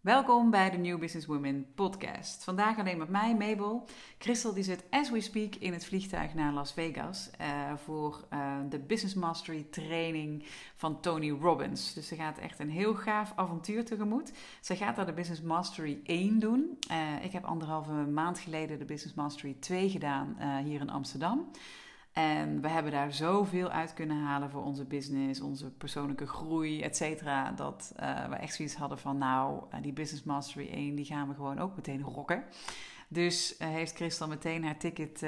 Welkom bij de New Business Women podcast. Vandaag alleen met mij, Mabel. Christel die zit as we speak in het vliegtuig naar Las Vegas uh, voor uh, de Business Mastery training van Tony Robbins. Dus ze gaat echt een heel gaaf avontuur tegemoet. Ze gaat daar de Business Mastery 1 doen. Uh, ik heb anderhalve maand geleden de Business Mastery 2 gedaan hier in Amsterdam. En we hebben daar zoveel uit kunnen halen voor onze business, onze persoonlijke groei, et cetera. Dat uh, we echt zoiets hadden van, nou, uh, die Business Mastery 1, die gaan we gewoon ook meteen rocken. Dus uh, heeft Christel meteen haar ticket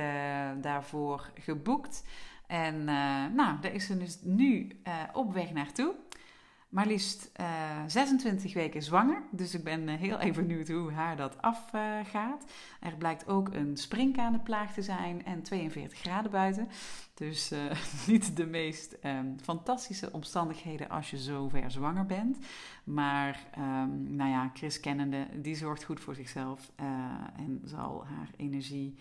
daarvoor geboekt. En nou, daar is ze dus nu op weg naartoe maar liefst uh, eh, 26 weken zwanger. Dus ik ben uh, heel even benieuwd hoe haar dat afgaat. Er blijkt ook een springkanenplaag te zijn en 42 graden buiten. Dus eh, niet de meest um, fantastische omstandigheden als je zo ver zwanger bent. Maar um, nou ja, Chris kennende, die zorgt goed voor zichzelf en zal haar energie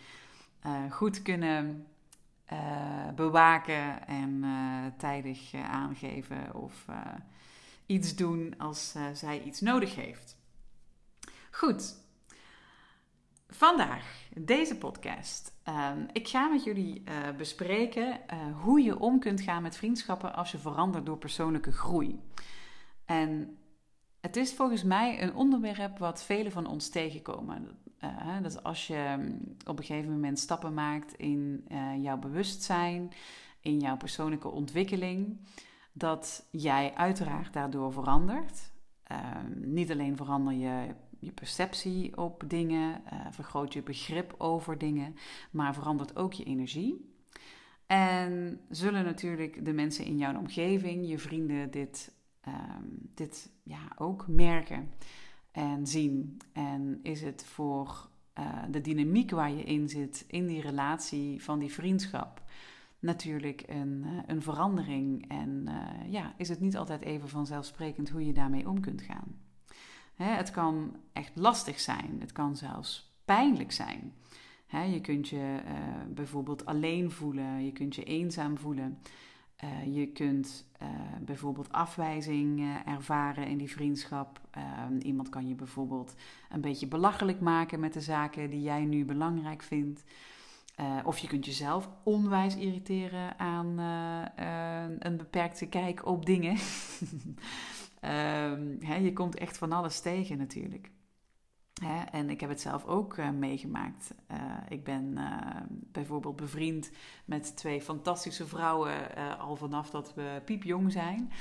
goed kunnen bewaken en tijdig aangeven of iets doen als uh, zij iets nodig heeft. Goed, vandaag deze podcast. Uh, ik ga met jullie uh, bespreken uh, hoe je om kunt gaan met vriendschappen als je verandert door persoonlijke groei. En het is volgens mij een onderwerp wat velen van ons tegenkomen. dat als je mm, op een gegeven moment stappen maakt in jouw bewustzijn, in jouw persoonlijke ontwikkeling dat jij uiteraard daardoor verandert. Ehm, niet alleen verander je je perceptie op dingen, uh, vergroot je begrip over dingen, maar verandert ook je energie. En zullen natuurlijk de mensen in jouw omgeving, je vrienden, dit, ehm, dit ja, ook merken en zien. En is het voor uh, de dynamiek waar je in zit, in die relatie van die vriendschap, natuurlijk een, eh, een verandering. En uh, ja, is het niet altijd even vanzelfsprekend hoe je daarmee om kunt gaan. Hè, het kan echt lastig zijn. Het kan zelfs pijnlijk zijn. Hè, je kunt je uh, bijvoorbeeld alleen voelen. Je kunt je eenzaam voelen. Je kunt bijvoorbeeld afwijzing ervaren in die vriendschap. Ehm, iemand kan je bijvoorbeeld een beetje belachelijk maken met de zaken die jij nu belangrijk vindt. Uh, of je kunt jezelf onwijs irriteren aan uh, een beperkte kijk op dingen. hè, je komt echt van alles tegen natuurlijk. Hè? En ik heb het zelf ook meegemaakt. ik ben bijvoorbeeld bevriend met twee fantastische vrouwen al vanaf dat we piepjong zijn.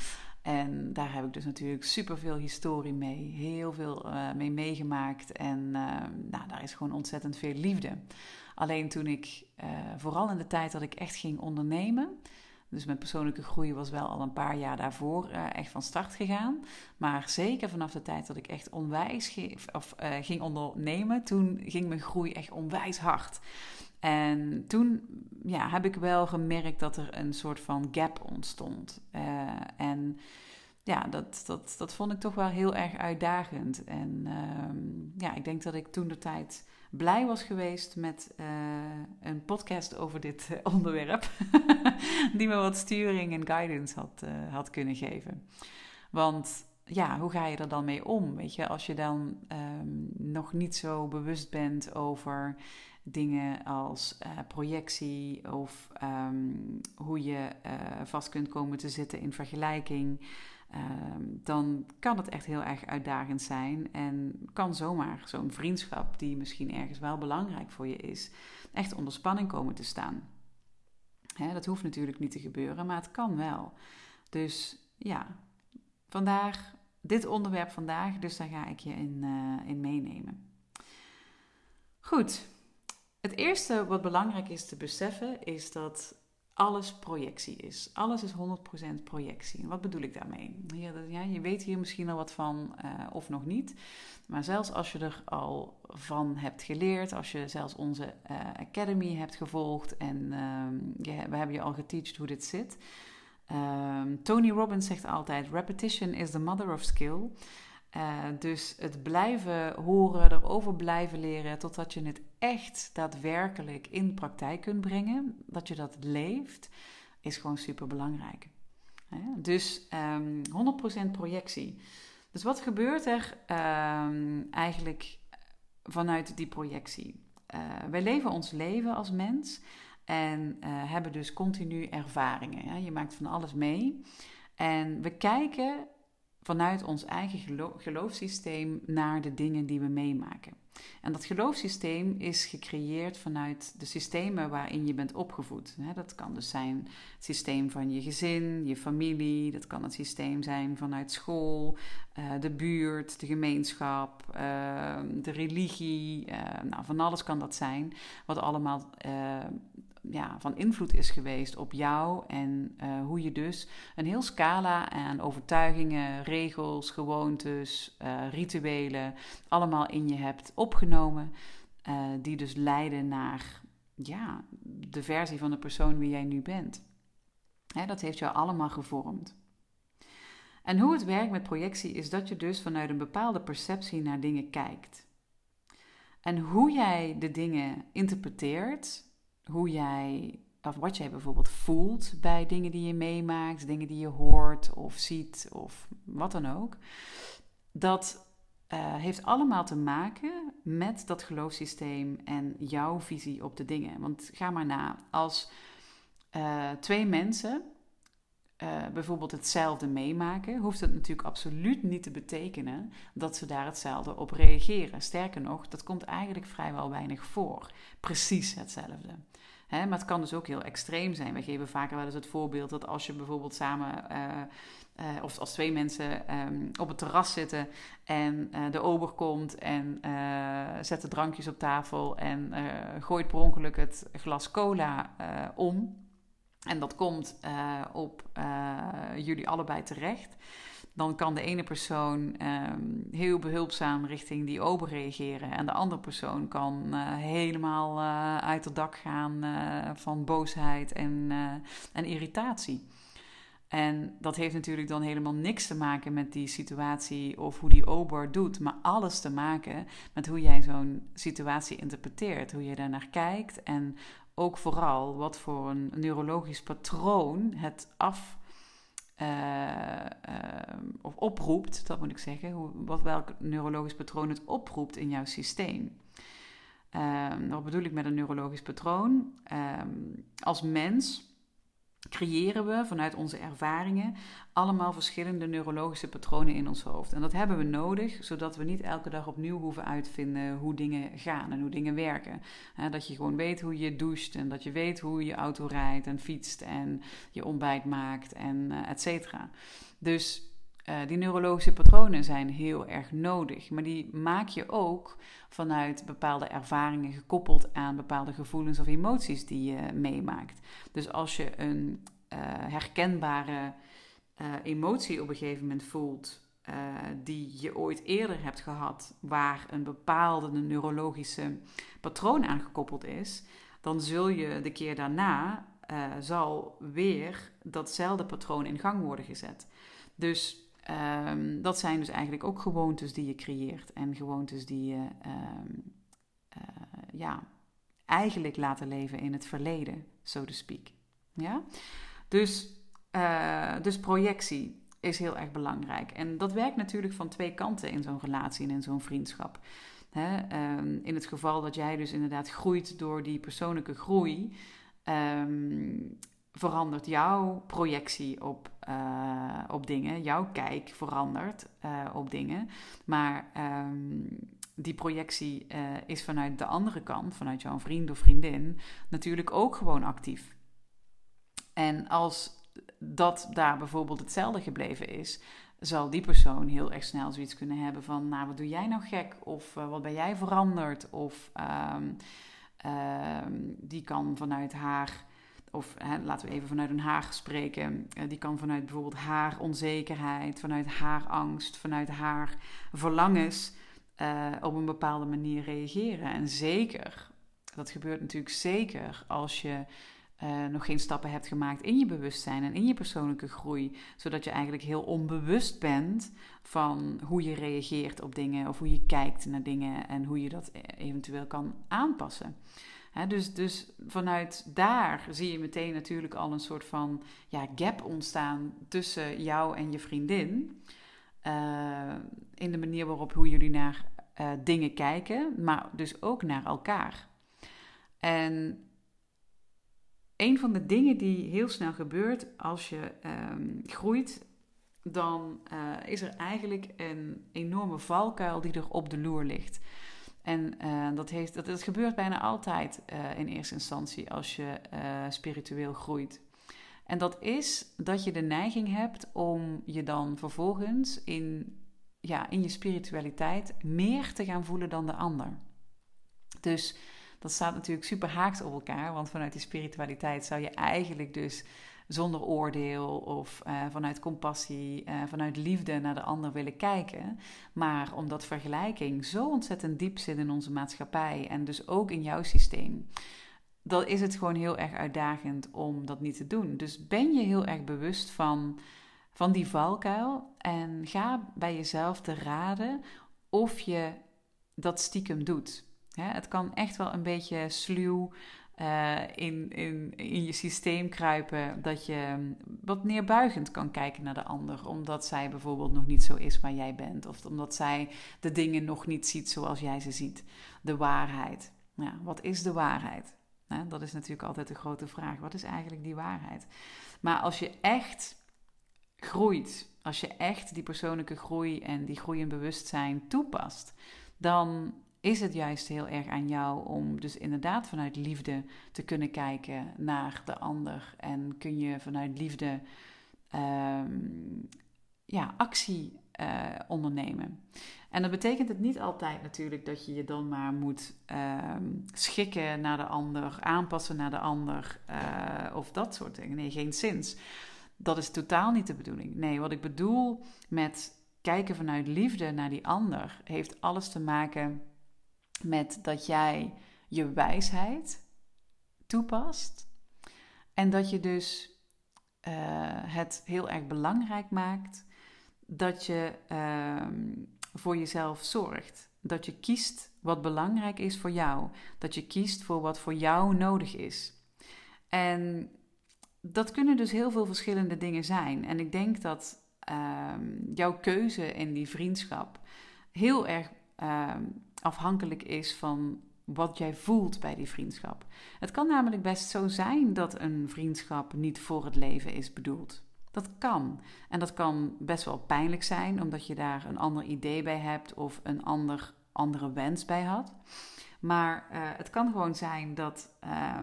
En daar heb ik dus natuurlijk superveel historie mee, heel veel mee meegemaakt. En nou, daar is gewoon ontzettend veel liefde. Alleen toen ik, uh, vooral in de tijd dat ik echt ging ondernemen, dus mijn persoonlijke groei was wel al een paar jaar daarvoor echt van start gegaan. Maar zeker vanaf de tijd dat ik echt onwijs of, ging ondernemen, toen ging mijn groei echt onwijs hard. En toen ja, heb ik wel gemerkt dat er een soort van gap ontstond. en ja, dat, dat, dat vond ik toch wel heel erg uitdagend. En ehm, ja, ik denk dat ik toen de tijd blij was geweest met uh, een podcast over dit uh, onderwerp. die me wat sturing en guidance had, had kunnen geven. Want ja, hoe ga je er dan mee om? Weet je, als je dan um, nog niet zo bewust bent over dingen als projectie of um, hoe je vast kunt komen te zitten in vergelijking. Um, dan kan het echt heel erg uitdagend zijn. En kan zomaar zo'n vriendschap, die misschien ergens wel belangrijk voor je is, echt onder spanning komen te staan. Hè, dat hoeft natuurlijk niet te gebeuren, maar het kan wel. Dus ja, vandaag, dit onderwerp vandaag, dus daar ga ik je in, uh, in meenemen. Goed, het eerste wat belangrijk is te beseffen is dat alles projectie is. Alles is 100% projectie. Wat bedoel ik daarmee? Ja, je weet hier misschien al wat van uh, of nog niet. Maar zelfs als je er al van hebt geleerd, als je zelfs onze uh, academy hebt gevolgd en uh, we hebben je al geteacht hoe dit zit. Ehm, Tony Robbins zegt altijd: repetition is the mother of skill. Uh, dus het blijven horen, erover blijven leren, totdat je het echt daadwerkelijk in praktijk kunt brengen, dat je dat leeft, is gewoon super belangrijk. Dus um, ehm, 100% projectie. Dus wat gebeurt er ehm, eigenlijk vanuit die projectie? Uh, wij leven ons leven als mens en uh, hebben dus continu ervaringen. Je maakt van alles mee. En we kijken vanuit ons eigen gelo geloofssysteem naar de dingen die we meemaken. En dat geloofssysteem is gecreëerd vanuit de systemen waarin je bent opgevoed. Dat kan dus zijn het systeem van je gezin, je familie, dat kan het systeem zijn vanuit school, eh, de buurt, de gemeenschap, eh, de religie. Eh, nou, van alles kan dat zijn, wat allemaal ja, van invloed is geweest op jou en uh, hoe je dus een heel scala aan overtuigingen, regels, gewoontes, uh, rituelen allemaal in je hebt opgenomen, uh, die dus leiden naar ja, de versie van de persoon wie jij nu bent. Hè, dat heeft jou allemaal gevormd. En hoe het werkt met projectie is dat je dus vanuit een bepaalde perceptie naar dingen kijkt. En hoe jij de dingen interpreteert, hoe jij, of wat jij bijvoorbeeld voelt bij dingen die je meemaakt, dingen die je hoort of ziet of wat dan ook. Dat uh, heeft allemaal te maken met dat geloofssysteem en jouw visie op de dingen. Want ga maar na, als uh, twee mensen uh, bijvoorbeeld hetzelfde meemaken, hoeft het natuurlijk absoluut niet te betekenen dat ze daar hetzelfde op reageren. Sterker nog, dat komt eigenlijk vrijwel weinig voor. Precies hetzelfde. Maar het kan dus ook heel extreem zijn. We geven vaker wel eens het voorbeeld dat als je bijvoorbeeld samen. Uh, uh, of als twee mensen um, op het terras zitten en de ober komt en zet de drankjes op tafel en gooit per ongeluk het glas cola om. En dat komt op jullie allebei terecht dan kan de ene persoon ehm, heel behulpzaam richting die ober reageren. En de andere persoon kan uh, helemaal uit het dak gaan van boosheid en, en irritatie. En dat heeft natuurlijk dan helemaal niks te maken met die situatie of hoe die ober doet, maar alles te maken met hoe jij zo'n situatie interpreteert, hoe je daarnaar kijkt en ook vooral wat voor een neurologisch patroon het af uh, of oproept, dat moet ik zeggen, wat, welk neurologisch patroon het oproept in jouw systeem. Um, wat bedoel ik met een neurologisch patroon? Um, als mens creëren we vanuit onze ervaringen allemaal verschillende neurologische patronen in ons hoofd. En dat hebben we nodig, zodat we niet elke dag opnieuw hoeven uitvinden hoe dingen gaan en hoe dingen werken. dat je gewoon weet hoe je doucht en dat je weet hoe je auto rijdt en fietst en je ontbijt maakt en uh, et cetera. Dus uh, die neurologische patronen zijn heel erg nodig, maar die maak je ook vanuit bepaalde ervaringen gekoppeld aan bepaalde gevoelens of emoties die je meemaakt. Dus als je een uh, herkenbare uh, emotie op een gegeven moment voelt, die je ooit eerder hebt gehad, waar een bepaalde neurologische patroon aan gekoppeld is, dan zul je de keer daarna zal weer datzelfde patroon in gang worden gezet. Dus Um, dat zijn dus eigenlijk ook gewoontes die je creëert en gewoontes die je um, uh, ja, eigenlijk laten leven in het verleden, so to speak. Ja? Dus, uh, dus projectie is heel erg belangrijk. En dat werkt natuurlijk van twee kanten in zo'n relatie en in zo'n vriendschap. Hè? Um, in het geval dat jij dus inderdaad groeit door die persoonlijke groei, verandert jouw projectie op, uh, op dingen, jouw kijk verandert uh, op dingen. Maar um, die projectie uh, is vanuit de andere kant, vanuit jouw vriend of vriendin, natuurlijk ook gewoon actief. En als dat daar bijvoorbeeld hetzelfde gebleven is, zal die persoon heel erg snel zoiets kunnen hebben van, nou wat doe jij nou gek? Of wat ben jij veranderd? Of um, um, die kan vanuit haar of hè, laten we even vanuit een haar spreken, uh, die kan vanuit bijvoorbeeld haar onzekerheid, vanuit haar angst, vanuit haar verlangens uh, op een bepaalde manier reageren. En zeker, dat gebeurt natuurlijk zeker als je uh, nog geen stappen hebt gemaakt in je bewustzijn en in je persoonlijke groei, zodat je eigenlijk heel onbewust bent van hoe je reageert op dingen of hoe je kijkt naar dingen en hoe je dat eventueel kan aanpassen dus, dus vanuit daar zie je meteen natuurlijk al een soort van ja, gap ontstaan tussen jou en je vriendin. in de manier waarop hoe jullie naar dingen kijken, maar dus ook naar elkaar. En een van de dingen die heel snel gebeurt als je ehm, groeit, dan uh, is er eigenlijk een enorme valkuil die er op de loer ligt. En uh, dat, heeft, dat, gebeurt bijna altijd uh, in eerste instantie als je spiritueel groeit. En dat is dat je de neiging hebt om je dan vervolgens in, ja, in je spiritualiteit meer te gaan voelen dan de ander. Dus dat staat natuurlijk super haaks op elkaar. Want vanuit die spiritualiteit zou je eigenlijk dus zonder oordeel of uh, vanuit compassie, uh, vanuit liefde naar de ander willen kijken. Maar omdat vergelijking zo ontzettend diep zit in onze maatschappij en dus ook in jouw systeem, dan is het gewoon heel erg uitdagend om dat niet te doen. Dus ben je heel erg bewust van, van die valkuil en ga bij jezelf te raden of je dat stiekem doet. het kan echt wel een beetje sluw uh, in, in, in je systeem kruipen. Dat je mm, wat neerbuigend kan kijken naar de ander. Omdat zij bijvoorbeeld nog niet zo is waar jij bent. Of omdat zij de dingen nog niet ziet zoals jij ze ziet. De waarheid. Wat is de waarheid? dat is natuurlijk altijd de grote vraag. Wat is eigenlijk die waarheid? Maar als je echt groeit, als je echt die persoonlijke groei en die groei in bewustzijn toepast, dan is het juist heel erg aan jou om dus inderdaad vanuit liefde te kunnen kijken naar de ander. En kun je vanuit liefde ehm, ja, actie uh, ondernemen. En dat betekent het niet altijd natuurlijk dat je je dan maar moet ehm, schikken naar de ander, aanpassen naar de ander uh, of dat soort dingen. Nee, geen zins. Dat is totaal niet de bedoeling. Nee, wat ik bedoel met kijken vanuit liefde naar die ander heeft alles te maken met dat jij je wijsheid toepast. En dat je dus uh, het heel erg belangrijk maakt dat je uh, voor jezelf zorgt. Dat je kiest wat belangrijk is voor jou. Dat je kiest voor wat voor jou nodig is. En dat kunnen dus heel veel verschillende dingen zijn. En ik denk dat uh, jouw keuze in die vriendschap heel erg ehm, afhankelijk is van wat jij voelt bij die vriendschap. Het kan namelijk best zo zijn dat een vriendschap niet voor het leven is bedoeld. Dat kan. En dat kan best wel pijnlijk zijn, omdat je daar een ander idee bij hebt of een ander, andere wens bij had. Maar uh, het kan gewoon zijn dat, uh,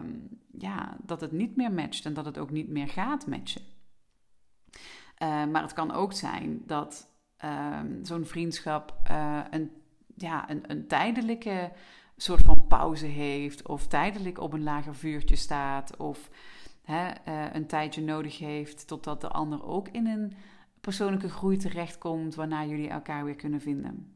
ja, dat het niet meer matcht en dat het ook niet meer gaat matchen. Uh, maar het kan ook zijn dat ehm, zo'n vriendschap uh, een ja, een, een tijdelijke soort van pauze heeft, of tijdelijk op een lager vuurtje staat, of hè, uh, een tijdje nodig heeft totdat de ander ook in een persoonlijke groei terechtkomt, waarna jullie elkaar weer kunnen vinden.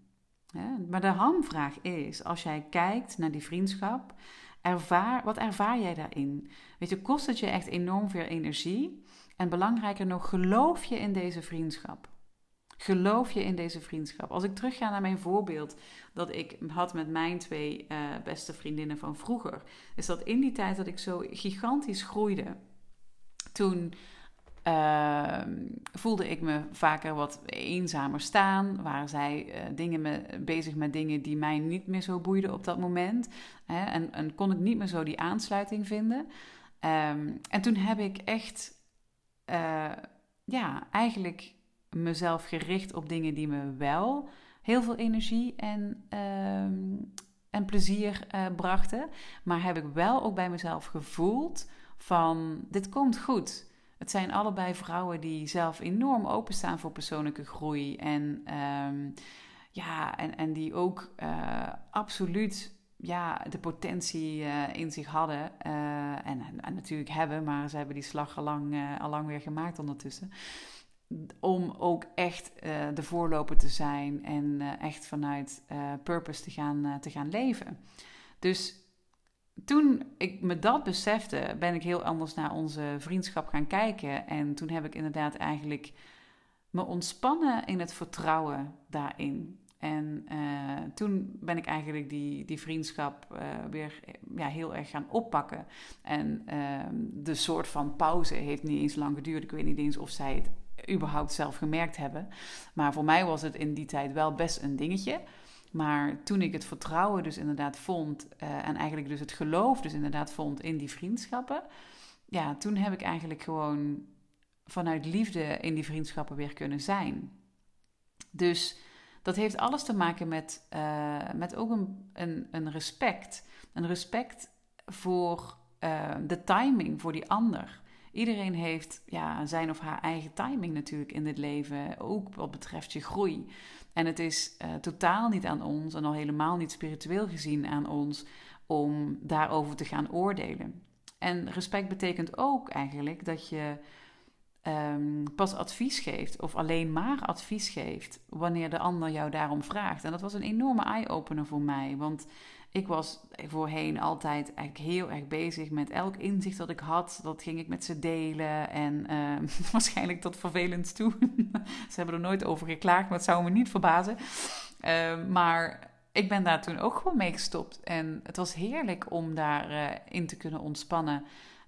Maar de hamvraag is, als jij kijkt naar die vriendschap, ervaar, wat ervaar jij daarin? Weet je, kost het je echt enorm veel energie? En belangrijker nog, geloof je in deze vriendschap? Geloof je in deze vriendschap? Als ik terugga naar mijn voorbeeld dat ik had met mijn twee uh, beste vriendinnen van vroeger, is dat in die tijd dat ik zo gigantisch groeide, toen uh, voelde ik me vaker wat eenzamer staan. Waren zij uh, dingen me, bezig met dingen die mij niet meer zo boeiden op dat moment. Hè? En, en, kon ik niet meer zo die aansluiting vinden. Um, en toen heb ik echt, uh, ja, eigenlijk mezelf gericht op dingen die me wel heel veel energie en, uh, en plezier uh, brachten. Maar heb ik wel ook bij mezelf gevoeld van dit komt goed. Het zijn allebei vrouwen die zelf enorm openstaan voor persoonlijke groei. En, um, ja, en, en die ook uh, absoluut ja, de potentie uh, in zich hadden. Uh, en, en, natuurlijk hebben, maar ze hebben die slag al lang, lang weer gemaakt ondertussen om ook echt uh, de voorloper te zijn en uh, echt vanuit uh, purpose te gaan, te gaan leven. Dus toen ik me dat besefte, ben ik heel anders naar onze vriendschap gaan kijken. En toen heb ik inderdaad eigenlijk me ontspannen in het vertrouwen daarin. En toen ben ik eigenlijk die, die vriendschap weer ja, heel erg gaan oppakken. En ehm, de soort van pauze heeft niet eens lang geduurd. Ik weet niet eens of zij het überhaupt zelf gemerkt hebben. Maar voor mij was het in die tijd wel best een dingetje. Maar toen ik het vertrouwen dus inderdaad vond uh, en eigenlijk dus het geloof dus inderdaad vond in die vriendschappen, ja, toen heb ik eigenlijk gewoon vanuit liefde in die vriendschappen weer kunnen zijn. Dus dat heeft alles te maken met, uh, met ook een, een, een respect. Een respect voor uh, de timing voor die ander. Iedereen heeft ja, zijn of haar eigen timing natuurlijk in dit leven, ook wat betreft je groei. En het is uh, totaal niet aan ons, en al helemaal niet spiritueel gezien aan ons, om daarover te gaan oordelen. En respect betekent ook eigenlijk dat je um, pas advies geeft, of alleen maar advies geeft, wanneer de ander jou daarom vraagt. En dat was een enorme eye-opener voor mij, want ik was voorheen altijd eigenlijk heel erg bezig met elk inzicht dat ik had. Dat ging ik met ze delen. En uh, waarschijnlijk tot vervelend toe. ze hebben er nooit over geklaagd, maar het zou me niet verbazen. Uh, maar ik ben daar toen ook gewoon mee gestopt. En het was heerlijk om daarin uh, in te kunnen ontspannen.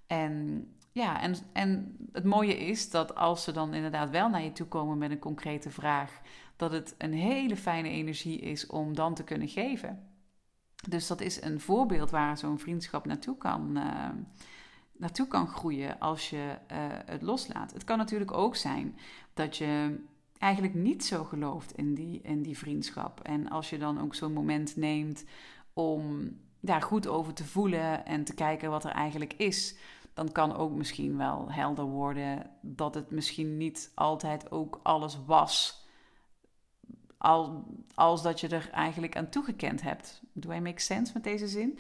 En ja, en, en het mooie is dat als ze dan inderdaad wel naar je toe komen met een concrete vraag, dat het een hele fijne energie is om dan te kunnen geven. Dus dat is een voorbeeld waar zo'n vriendschap naartoe kan, uh, naartoe kan groeien als je uh, het loslaat. Het kan natuurlijk ook zijn dat je eigenlijk niet zo gelooft in die, in die vriendschap. En als je dan ook zo'n moment neemt om daar goed over te voelen en te kijken wat er eigenlijk is, dan kan ook misschien wel helder worden dat het misschien niet altijd ook alles was al, als dat je er eigenlijk aan toegekend hebt. Do I make sense met deze zin?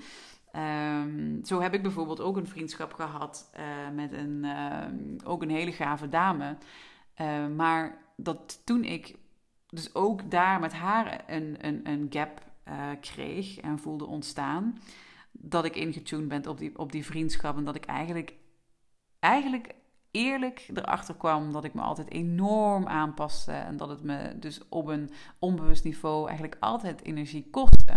Um, zo heb ik bijvoorbeeld ook een vriendschap gehad uh, met een, uh, ook een hele gave dame. Uh, maar dat toen ik dus ook daar met haar een, een, een gap eh, kreeg en voelde ontstaan, dat ik ingetuned ben op die, op die vriendschap en dat ik eigenlijk, eigenlijk eerlijk erachter kwam dat ik me altijd enorm aanpaste. En dat het me dus op een onbewust niveau eigenlijk altijd energie kostte.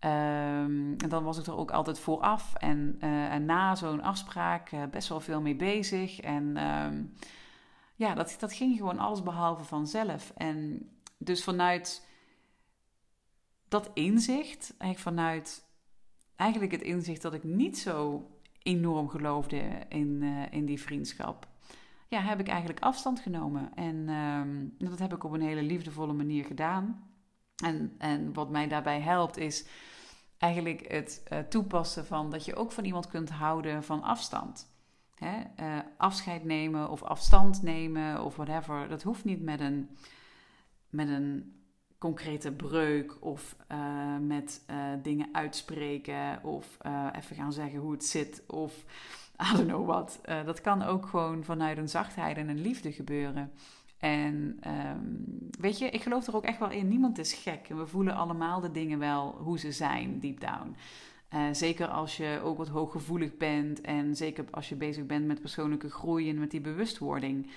Um, en dan was ik er ook altijd vooraf en, uh, en na zo'n afspraak uh, best wel veel mee bezig. En um, ja, dat, dat ging gewoon alles behalve vanzelf. En dus vanuit dat inzicht, eigenlijk vanuit eigenlijk het inzicht dat ik niet zo enorm geloofde in, uh, in die vriendschap, ja, heb ik eigenlijk afstand genomen. En uh, dat heb ik op een hele liefdevolle manier gedaan. En, en wat mij daarbij helpt is eigenlijk het uh, toepassen van dat je ook van iemand kunt houden van afstand. Hè? Uh, afscheid nemen of afstand nemen of whatever. Dat hoeft niet met een, met een concrete breuk of uh, met uh, dingen uitspreken of uh, even gaan zeggen hoe het zit of I don't know wat. dat kan ook gewoon vanuit een zachtheid en een liefde gebeuren. En um, weet je, ik geloof er ook echt wel in. Niemand is gek. En we voelen allemaal de dingen wel hoe ze zijn, deep down. zeker als je ook wat hooggevoelig bent. En zeker als je bezig bent met persoonlijke groei en met die bewustwording.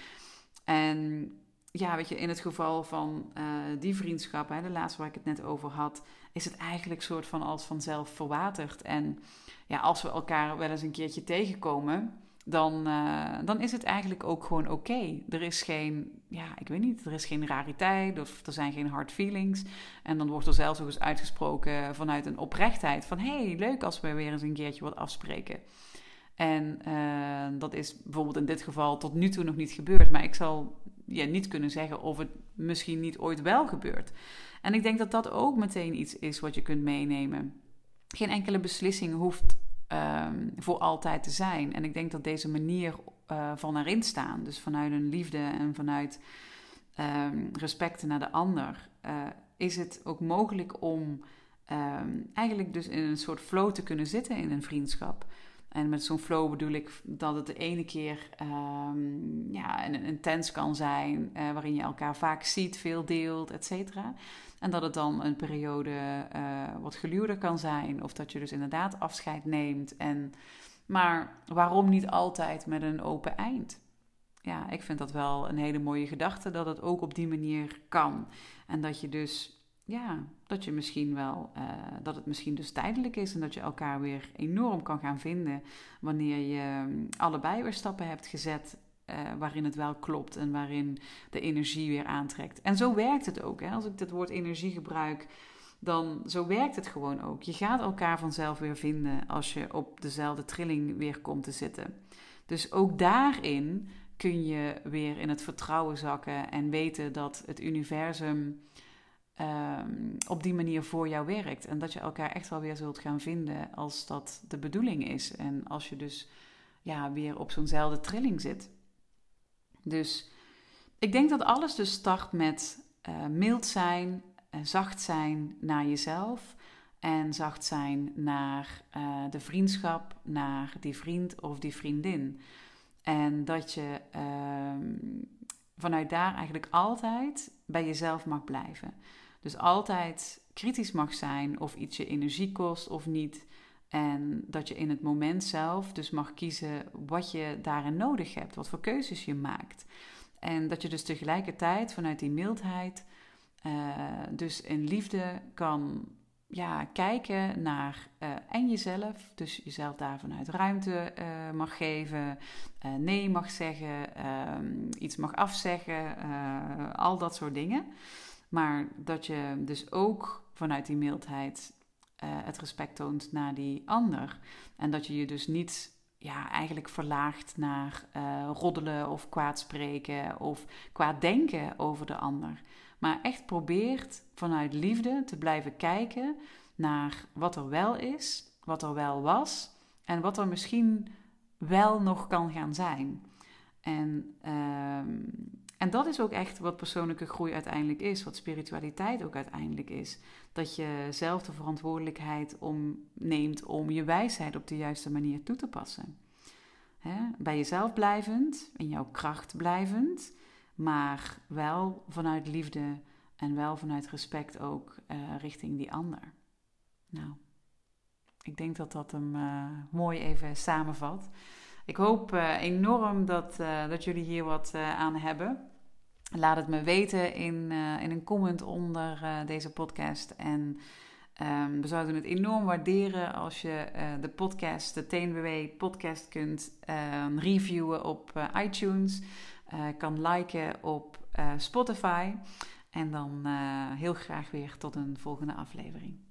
En ja, weet je, in het geval van uh, die vriendschap, hè, de laatste waar ik het net over had, is het eigenlijk soort van als vanzelf verwaterd. En ja, als we elkaar wel eens een keertje tegenkomen, dan, uh, dan is het eigenlijk ook gewoon oké. Er is geen, ja, ik weet niet, er is geen rariteit of er zijn geen hard feelings. En dan wordt er zelfs ook eens uitgesproken vanuit een oprechtheid van, hey, leuk als we weer eens een keertje wat afspreken. En uh, dat is bijvoorbeeld in dit geval tot nu toe nog niet gebeurd. Maar ik zal ja, niet kunnen zeggen of het misschien niet ooit wel gebeurt. En ik denk dat dat ook meteen iets is wat je kunt meenemen. Geen enkele beslissing hoeft um, voor altijd te zijn. En ik denk dat deze manier uh, van erin staan, dus vanuit een liefde en vanuit um, respect naar de ander, uh, is het ook mogelijk om um, eigenlijk dus in een soort flow te kunnen zitten in een vriendschap. En met zo'n flow bedoel ik dat het de ene keer um, ja, een, intens kan zijn, uh, waarin je elkaar vaak ziet, veel deelt, et cetera. En dat het dan een periode uh, wat geluwder kan zijn, of dat je dus inderdaad afscheid neemt. En, maar waarom niet altijd met een open eind? Ja, ik vind dat wel een hele mooie gedachte, dat het ook op die manier kan. En dat je dus ja, dat je misschien wel, uh, dat het misschien dus tijdelijk is en dat je elkaar weer enorm kan gaan vinden wanneer je um, allebei weer stappen hebt gezet waarin het wel klopt en waarin de energie weer aantrekt. En zo werkt het ook. Hè? Als ik het woord energie gebruik, dan zo werkt het gewoon ook. Je gaat elkaar vanzelf weer vinden als je op dezelfde trilling weer komt te zitten. Dus ook daarin kun je weer in het vertrouwen zakken en weten dat het universum ehm, op die manier voor jou werkt. En dat je elkaar echt wel weer zult gaan vinden als dat de bedoeling is. En als je dus ja, weer op zo'nzelfde trilling zit. Dus ik denk dat alles dus start met uh, mild zijn, en zacht zijn naar jezelf. En zacht zijn naar uh, de vriendschap, naar die vriend of die vriendin. En dat je uh, vanuit daar eigenlijk altijd bij jezelf mag blijven. Dus altijd kritisch mag zijn of iets je energie kost of niet. En dat je in het moment zelf dus mag kiezen wat je daarin nodig hebt, wat voor keuzes je maakt. En dat je dus tegelijkertijd vanuit die mildheid, uh, dus in liefde kan ja, kijken naar uh, en jezelf. Dus jezelf daar vanuit ruimte uh, mag geven, nee mag zeggen, ehm, iets mag afzeggen, al dat soort dingen. Maar dat je dus ook vanuit die mildheid het respect toont naar die ander. En dat je je dus niet ja, eigenlijk verlaagt naar roddelen of kwaad spreken of kwaad denken over de ander. Maar echt probeert vanuit liefde te blijven kijken naar wat er wel is, wat er wel was en wat er misschien wel nog kan gaan zijn. En, ehm, en dat is ook echt wat persoonlijke groei uiteindelijk is, wat spiritualiteit ook uiteindelijk is. Dat je zelf de verantwoordelijkheid om, neemt om je wijsheid op de juiste manier toe te passen. bij jezelf blijvend, in jouw kracht blijvend, maar wel vanuit liefde en wel vanuit respect ook uh, richting die ander. Nou, ik denk dat dat hem uh, mooi even samenvat. Ik hoop uh, enorm dat, dat jullie hier wat aan hebben. Laat het me weten in, in een comment onder deze podcast. En um, we zouden het enorm waarderen als je de podcast, de TNWW podcast, kunt ehm, reviewen op iTunes. kan liken op Spotify. En dan heel graag weer tot een volgende aflevering.